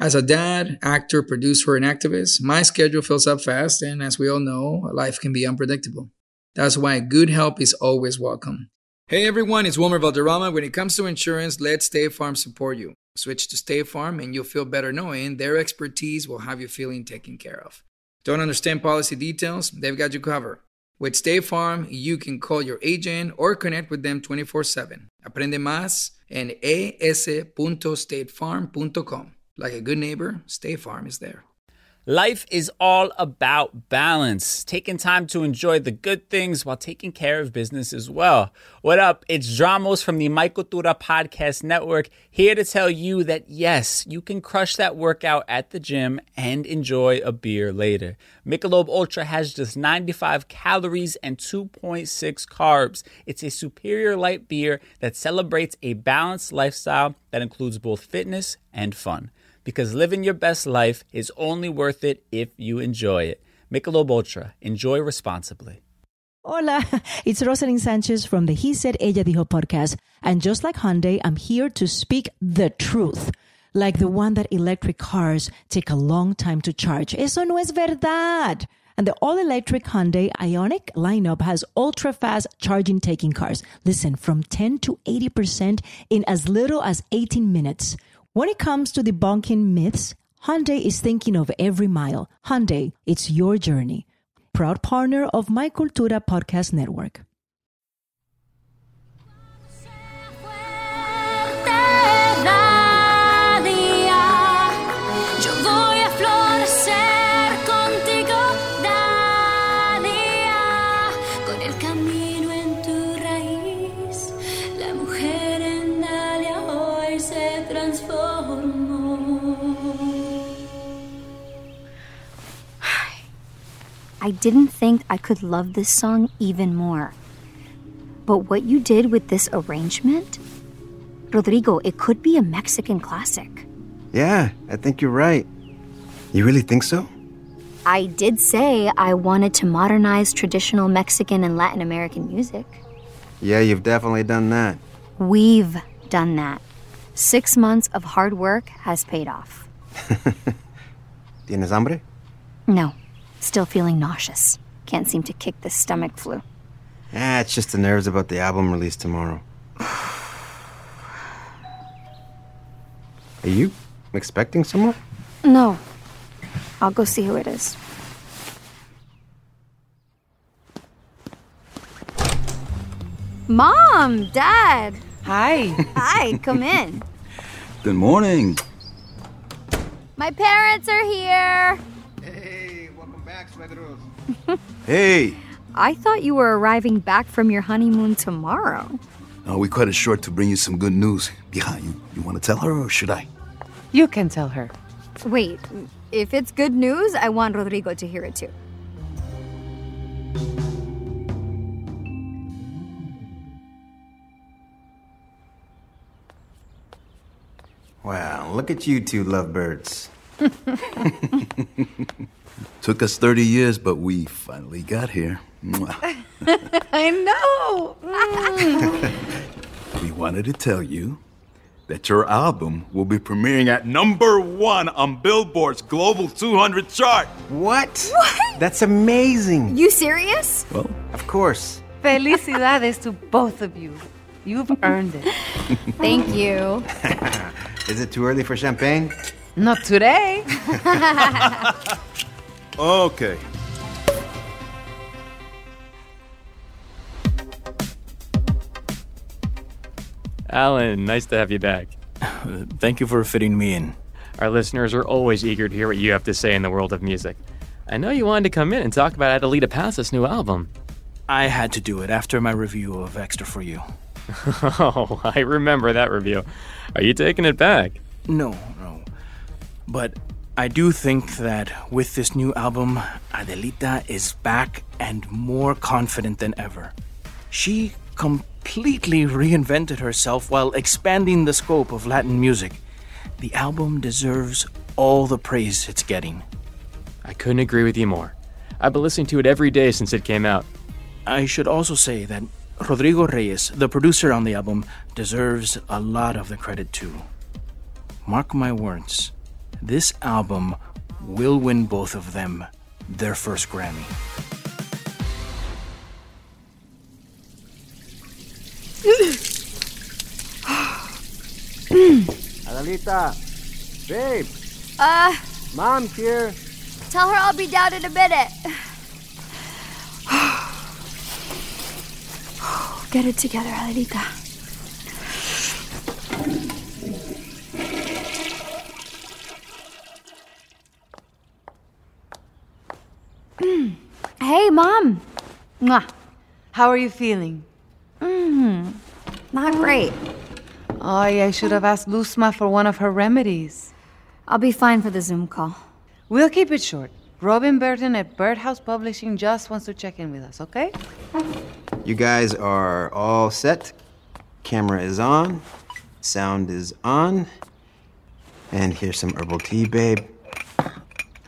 As a dad, actor, producer, and activist, my schedule fills up fast, and as we all know, life can be unpredictable. That's why good help is always welcome. Hey everyone, it's Wilmer Valderrama. When it comes to insurance, let State Farm support you. Switch to State Farm and you'll feel better knowing their expertise will have you feeling taken care of. Don't understand policy details? They've got you covered. With State Farm, you can call your agent or connect with them 24 7. Aprende más en es.statefarm.com. Like a good neighbor, State Farm is there. Life is all about balance, taking time to enjoy the good things while taking care of business as well. What up? It's Dramos from the My Cultura Podcast Network here to tell you that yes, you can crush that workout at the gym and enjoy a beer later. Michelob Ultra has just 95 calories and 2.6 carbs. It's a superior light beer that celebrates a balanced lifestyle that includes both fitness and fun because living your best life is only worth it if you enjoy it. Michelob Ultra. Enjoy responsibly. Hola, it's Roselyn Sanchez from the He Said Ella Dijo podcast. And just like Hyundai, I'm here to speak the truth. Like the one that electric cars take a long time to charge. Eso no es verdad. And the all electric Hyundai IONIQ lineup has ultra fast charging taking cars. Listen, from 10 to 80% in as little as 18 minutes. When it comes to debunking myths, Hyundai is thinking of every mile. Hyundai, it's your journey. Proud partner of My Cultura Podcast Network. I didn't think I could love this song even more. But what you did with this arrangement, Rodrigo, it could be a Mexican classic. Yeah, I think you're right. You really think so? I did say I wanted to modernize traditional Mexican and Latin American music. Yeah, you've definitely done that. We've done that. Six months of hard work has paid off. ¿Tienes hambre? No. Still feeling nauseous. Can't seem to kick this stomach flu. Ah, it's just the nerves about the album release tomorrow. Are you expecting someone? No. I'll go see who it is. Mom, Dad. Hi. Hi, come in. Good morning. My parents are here. Hey, back, suegros. Hey, I thought you were arriving back from your honeymoon tomorrow. uh, we cut it short to bring you some good news. Vieja, you, you want to tell her or should I? You can tell her. Wait, if it's good news, I want Rodrigo to hear it too. Wow, look at you two lovebirds. Took us 30 years, but we finally got here. I know. Mm. we wanted to tell you that your album will be premiering at number one on Billboard's Global 200 chart. What? What? That's amazing. You serious? Well, Of course. Felicidades to both of you. You've earned it. Thank you. Is it too early for champagne? Not today. Okay. Alan, nice to have you back. Thank you for fitting me in. Our listeners are always eager to hear what you have to say in the world of music. I know you wanted to come in and talk about Adelita Pass's new album. I had to do it after my review of Extra for You. oh, I remember that review. Are you taking it back? No, no. But I do think that with this new album, Adelita is back and more confident than ever. She completely reinvented herself while expanding the scope of Latin music. The album deserves all the praise it's getting. I couldn't agree with you more. I've been listening to it every day since it came out. I should also say that Rodrigo Reyes, the producer on the album, deserves a lot of the credit too. Mark my words, this album will win both of them their first Grammy. Adelita, babe, Uh, mom's here. tell her I'll be down in a minute. Get it together, Adelita. Mom. Mwah. How are you feeling? Mm, not great. Oh, I should have asked Luzma for one of her remedies. I'll be fine for the Zoom call. We'll keep it short. Robin Burton at Birdhouse Publishing just wants to check in with us, okay? You guys are all set. Camera is on. Sound is on. And here's some herbal tea, babe.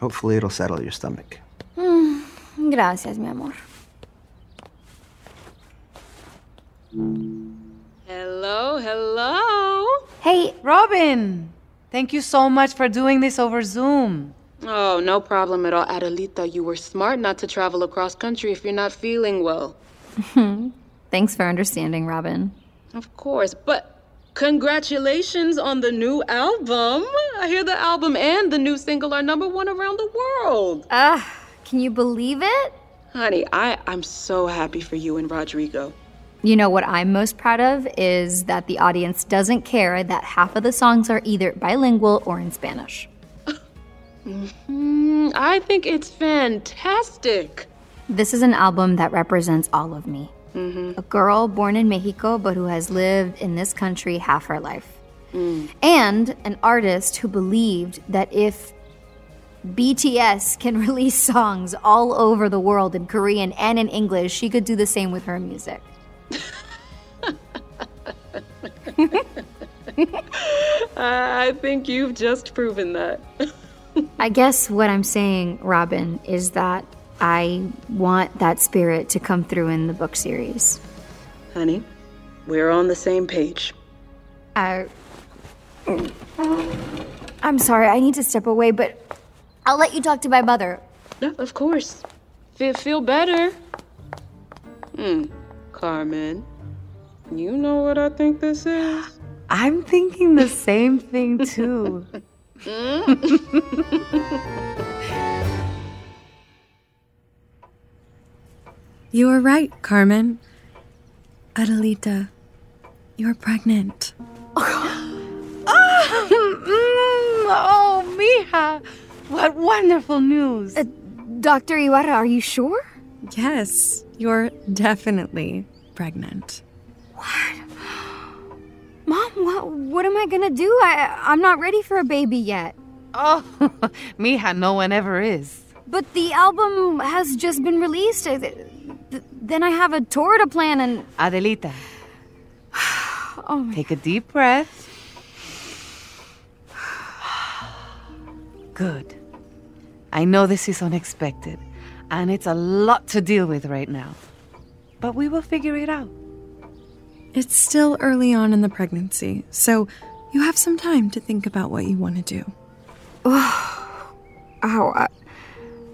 Hopefully, it'll settle your stomach. Gracias, mi amor. Hello, hello. Hey, Robin. Thank you so much for doing this over Zoom. Oh, no problem at all. Adelita, you were smart not to travel across country if you're not feeling well. Thanks for understanding, Robin. Of course, but congratulations on the new album. I hear the album and the new single are number one around the world. Ah, can you believe it? Honey, I, I'm so happy for you and Rodrigo. You know what I'm most proud of is that the audience doesn't care that half of the songs are either bilingual or in Spanish. Mm, I think it's fantastic. This is an album that represents all of me. Mm-hmm. A girl born in Mexico but who has lived in this country half her life. Mm. And an artist who believed that if BTS can release songs all over the world in Korean and in English, she could do the same with her music. I think you've just proven that. I guess what I'm saying, Robin, is that I want that spirit to come through in the book series. Honey, we're on the same page. I I'm sorry, I need to step away, but I'll let you talk to my mother. Yeah, of course. Feel, feel better. Hmm, Carmen. You know what I think this is? I'm thinking the same thing too. Hmm? You are right, Carmen. Adelita, you're pregnant. Oh, oh, mija. What wonderful news. Uh, Dr. Ibarra, are you sure? Yes, you're definitely pregnant. What? Mom, what, what am I gonna do? I, I'm not ready for a baby yet. Oh, mija, no one ever is. But the album has just been released. Uh, th- th- Then I have a tour to plan and. Adelita, Oh, my take a deep breath. Good. I know this is unexpected, and it's a lot to deal with right now. But we will figure it out. It's still early on in the pregnancy, so you have some time to think about what you want to do. Ow. Uh,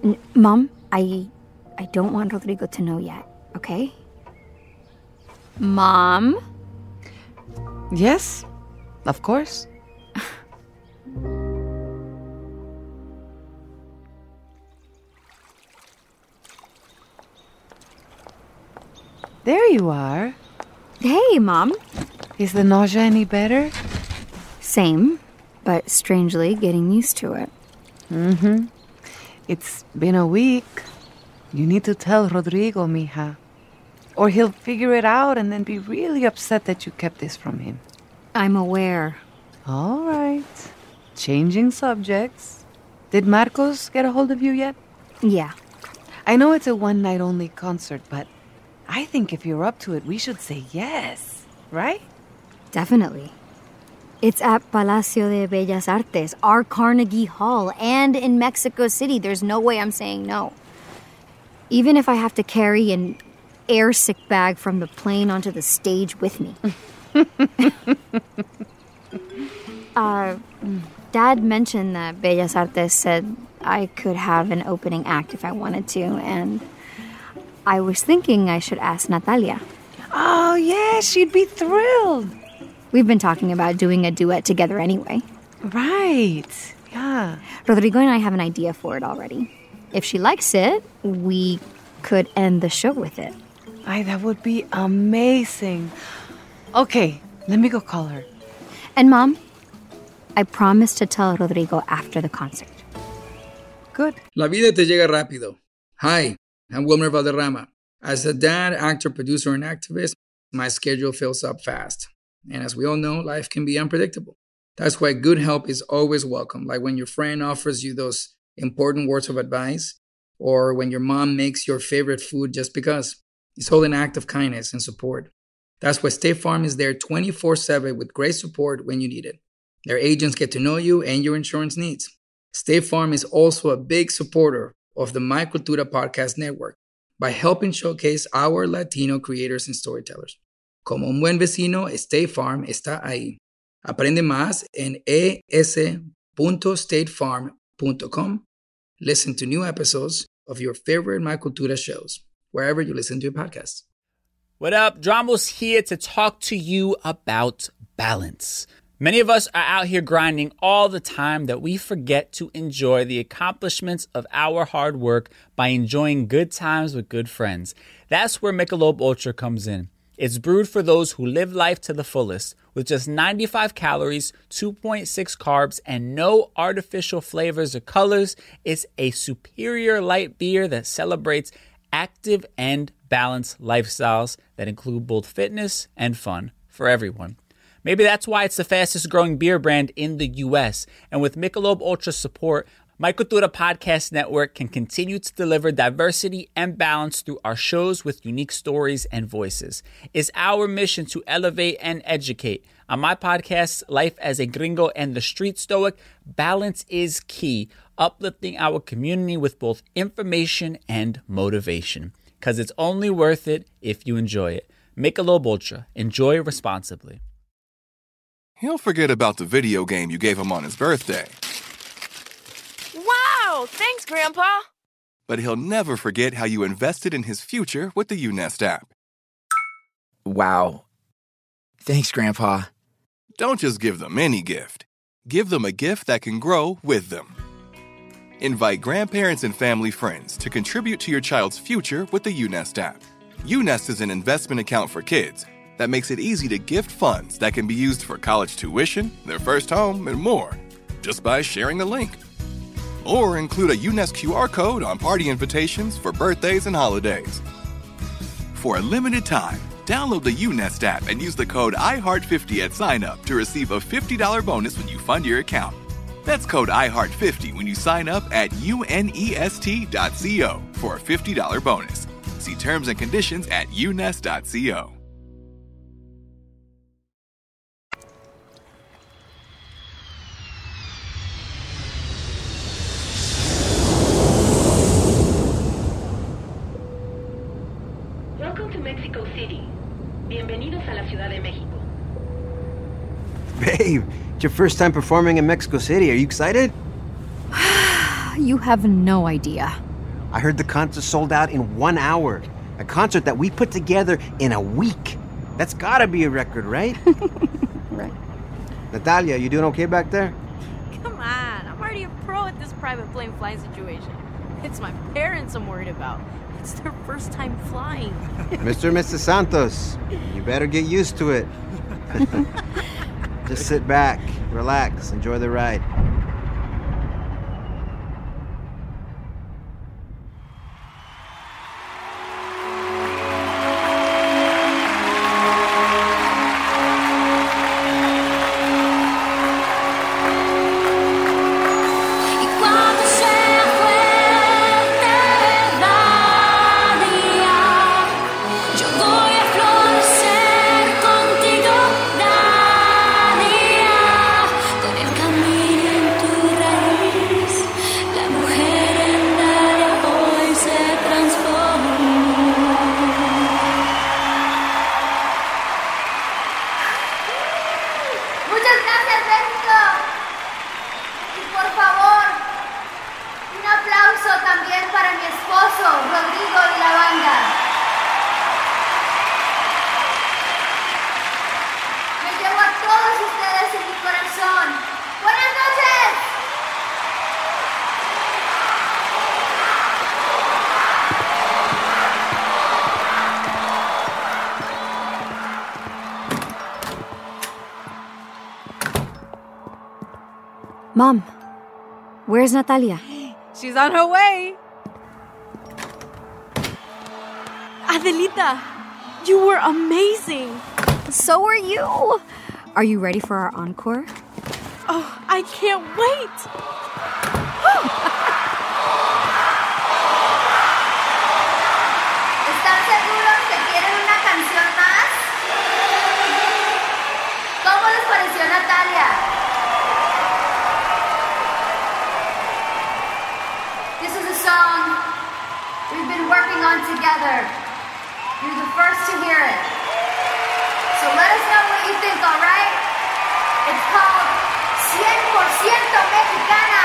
n- Mom, I I don't want Rodrigo to know yet, okay? Mom? Yes, of course. there you are. Hey, Mom. Is the nausea any better? Same, but strangely getting used to it. Mm hmm. It's been a week. You need to tell Rodrigo, mija. Or he'll figure it out and then be really upset that you kept this from him. I'm aware. All right. Changing subjects. Did Marcos get a hold of you yet? Yeah. I know it's a one night only concert, but I think if you're up to it, we should say yes, right? Definitely. It's at Palacio de Bellas Artes, our Carnegie Hall, and in Mexico City. There's no way I'm saying no. Even if I have to carry an air sick bag from the plane onto the stage with me. uh, Dad mentioned that Bellas Artes said I could have an opening act if I wanted to, and I was thinking I should ask Natalia. Oh, yeah, she'd be thrilled. We've been talking about doing a duet together anyway. Right. Yeah. Rodrigo and I have an idea for it already. If she likes it, we could end the show with it. Ay, that would be amazing. Okay, let me go call her. And mom, I promise to tell Rodrigo after the concert. Good. La vida te llega rápido. Hi, I'm Wilmer Valderrama. As a dad, actor, producer, and activist, my schedule fills up fast. And as we all know, life can be unpredictable. That's why good help is always welcome, like when your friend offers you those important words of advice, or when your mom makes your favorite food just because. It's all an act of kindness and support. That's why State Farm is there 24 7 with great support when you need it. Their agents get to know you and your insurance needs. State Farm is also a big supporter of the My Cultura Podcast Network by helping showcase our Latino creators and storytellers. Como un buen vecino, State Farm está ahí. Aprende más en es.statefarm.com. Listen to new episodes of your favorite My Cultura shows, wherever you listen to your podcasts. What up? Dramos here to talk to you about balance. Many of us are out here grinding all the time that we forget to enjoy the accomplishments of our hard work by enjoying good times with good friends. That's where Michelob Ultra comes in. It's brewed for those who live life to the fullest with just 95 calories, 2.6 carbs, and no artificial flavors or colors. It's a superior light beer that celebrates active and balanced lifestyles that include both fitness and fun for everyone. Maybe that's why it's the fastest growing beer brand in the US. And with Michelob Ultra support, My Podcast Network can continue to deliver diversity and balance through our shows with unique stories and voices. It's our mission to elevate and educate. On my podcast, Life as a Gringo and the Street Stoic, balance is key, uplifting our community with both information and motivation. Because it's only worth it if you enjoy it. Michelob Ultra. Enjoy responsibly. He'll forget about the video game you gave him on his birthday. Wow! Thanks, Grandpa! But he'll never forget how you invested in his future with the UNEST app. Wow. Thanks, Grandpa. Don't just give them any gift. Give them a gift that can grow with them. Invite grandparents and family friends to contribute to your child's future with the UNEST app. UNEST is an investment account for kids that makes it easy to gift funds that can be used for college tuition, their first home, and more, just by sharing the link. Or include a UNEST QR code on party invitations for birthdays and holidays. For a limited time, download the UNEST app and use the code IHEART50 at sign up to receive a $50 bonus when you fund your account. That's code IHEART50 when you sign up at unest.co for a $50 bonus. See terms and conditions at unest.co. Welcome to Mexico City. Bienvenidos a la Ciudad de México. Babe, it's your first time performing in Mexico City. Are you excited? You have no idea. I heard the concert sold out in one hour. A concert that we put together in a week. That's gotta be a record, right? right. Natalia, you doing okay back there? Come on, I'm already a pro at this private plane flying situation. It's my parents I'm worried about. It's their first time flying. Mr. and Mrs. Santos, you better get used to it. Just sit back, relax, enjoy the ride. Mom, where's Natalia? She's on her way. Adelita, you were amazing. So were you. Are you ready for our encore? Oh, I can't wait. ¿Están on together. You're the first to hear it. So let us know what you think, alright? It's called 100% Mexicanas.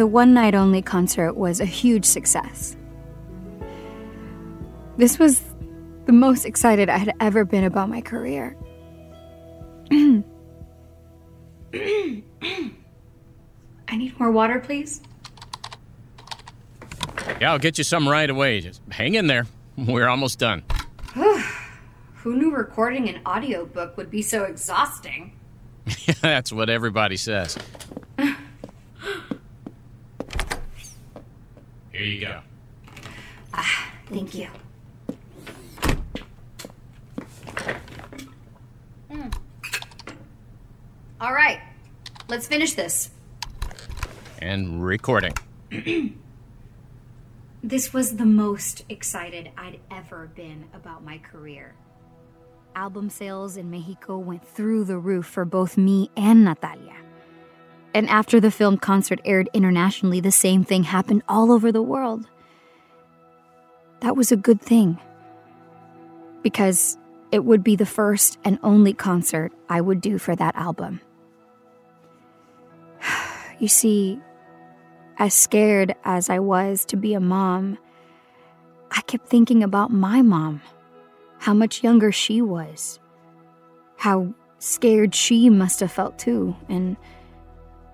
The one night only concert was a huge success. This was the most excited I had ever been about my career. I need more water, please. Yeah, I'll get you some right away. Just hang in there. We're almost done. Who knew recording an audiobook would be so exhausting? That's what everybody says. Here you go. Ah, Thank you. Mm. All right, let's finish this. And recording. This was the most excited I'd ever been about my career. Album sales in Mexico went through the roof for both me and Natalia. And after the film concert aired internationally, the same thing happened all over the world. That was a good thing. Because it would be the first and only concert I would do for that album. You see, as scared as I was to be a mom, I kept thinking about my mom, how much younger she was, how scared she must have felt too, and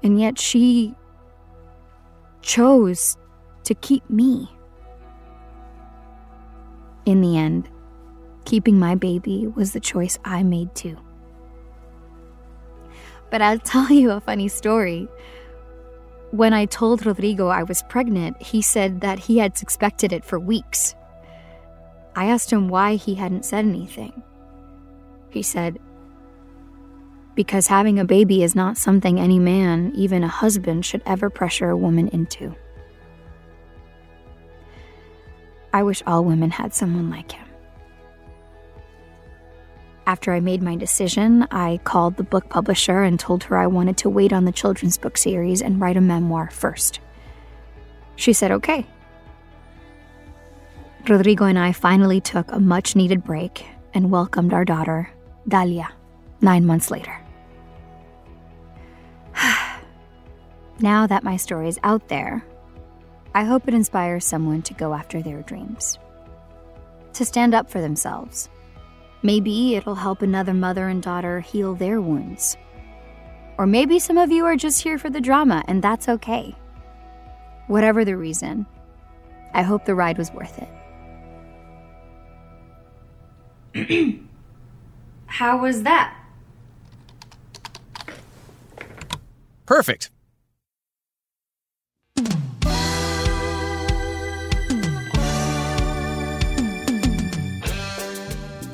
and yet she chose to keep me. In the end, keeping my baby was the choice I made too. But I'll tell you a funny story. When I told Rodrigo I was pregnant, he said that he had suspected it for weeks. I asked him why he hadn't said anything. He said, Because having a baby is not something any man, even a husband, should ever pressure a woman into. I wish all women had someone like him. After I made my decision, I called the book publisher and told her I wanted to wait on the children's book series and write a memoir first. She said okay. Rodrigo and I finally took a much needed break and welcomed our daughter, Dalia, nine months later. Now that my story is out there, I hope it inspires someone to go after their dreams, to stand up for themselves. Maybe it'll help another mother and daughter heal their wounds. Or maybe some of you are just here for the drama, and that's okay. Whatever the reason, I hope the ride was worth it. How was that? Perfect.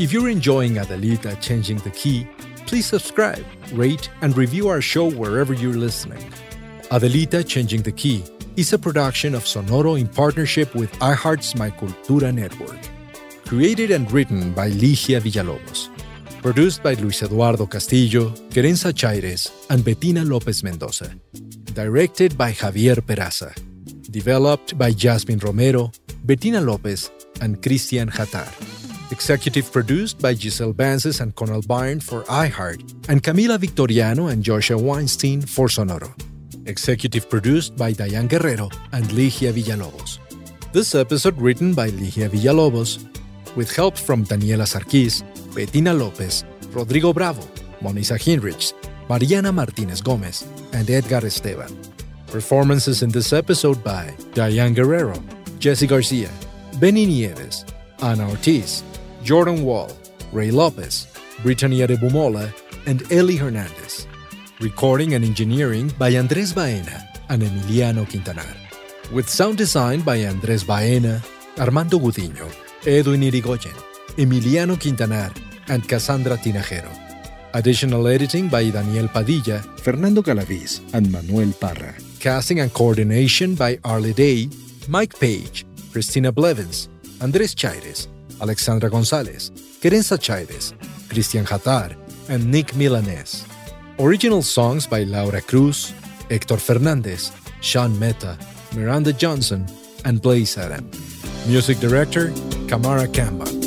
If you're enjoying Adelita Changing the Key, please subscribe, rate, and review our show wherever you're listening. Adelita Changing the Key is a production of Sonoro in partnership with iHeart's My Cultura network. Created and written by Ligia Villalobos. Produced by Luis Eduardo Castillo, Querenza Chaires, and Bettina Lopez Mendoza. Directed by Javier Peraza. Developed by Jasmine Romero, Bettina Lopez, and Christian Hatar. Executive produced by Giselle Bances and Conal Byrne for iHeart, and Camila Victoriano and Joshua Weinstein for Sonoro. Executive produced by Diane Guerrero and Ligia Villalobos. This episode written by Ligia Villalobos, with help from Daniela Sarkis, Bettina Lopez, Rodrigo Bravo, Monisa Hinrichs, Mariana Martinez Gomez, and Edgar Esteban. Performances in this episode by Diane Guerrero, Jesse Garcia, Benny Nieves, Ana Ortiz, Jordan Wall, Ray Lopez, Brittany Adebumola, and Eli Hernandez. Recording and engineering by Andres Baena and Emiliano Quintanar. With sound design by Andres Baena, Armando Gudiño, Edwin Irigoyen, Emiliano Quintanar, and Cassandra Tinajero. Additional editing by Daniel Padilla, Fernando Calaviz, and Manuel Parra. Casting and coordination by Arlie Day, Mike Page, Christina Blevins, Andres Chaires, Alexandra Gonzalez, Querenza Chaires, Christian Hatar, and Nick Milanese. Original songs by Laura Cruz, Hector Fernandez, Sean Meta, Miranda Johnson, and Blaze Adam. Music director, Kamara Kamba.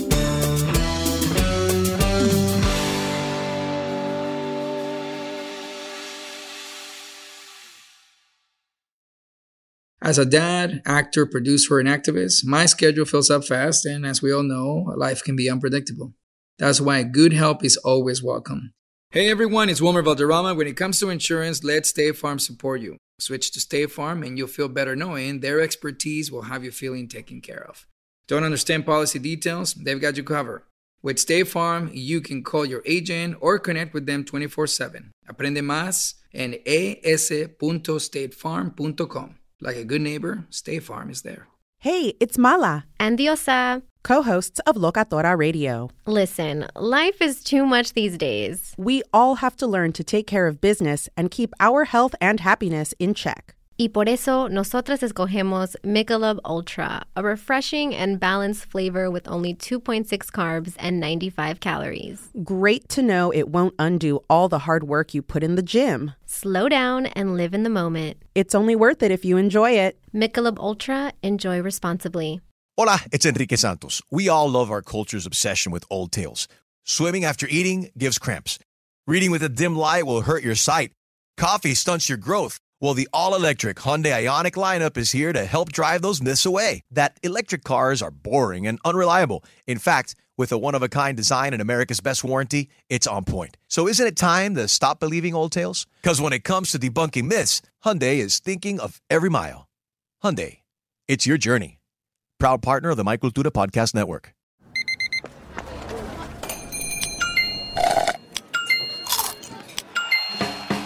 As a dad, actor, producer, and activist, my schedule fills up fast, and as we all know, life can be unpredictable. That's why good help is always welcome. Hey everyone, it's Wilmer Valderrama. When it comes to insurance, let State Farm support you. Switch to State Farm and you'll feel better knowing their expertise will have you feeling taken care of. Don't understand policy details? They've got you covered. With State Farm, you can call your agent or connect with them 24 7. Aprende más en es.statefarm.com. Like a good neighbor, State Farm is there. Hey, it's Mala. And Diosa. Co hosts of Locatora Radio. Listen, life is too much these days. We all have to learn to take care of business and keep our health and happiness in check. Y por eso, nosotras escogemos Michelob Ultra, a refreshing and balanced flavor with only 2.6 carbs and 95 calories. Great to know it won't undo all the hard work you put in the gym. Slow down and live in the moment. It's only worth it if you enjoy it. Michelob Ultra, enjoy responsibly. Hola, it's Enrique Santos. We all love our culture's obsession with old tales. Swimming after eating gives cramps. Reading with a dim light will hurt your sight. Coffee stunts your growth. Well, the all electric Hyundai IONIQ lineup is here to help drive those myths away that electric cars are boring and unreliable. In fact, with a one of a kind design and America's best warranty, it's on point. So, isn't it time to stop believing old tales? Because when it comes to debunking myths, Hyundai is thinking of every mile. Hyundai, it's your journey. Proud partner of the My Cultura Podcast Network.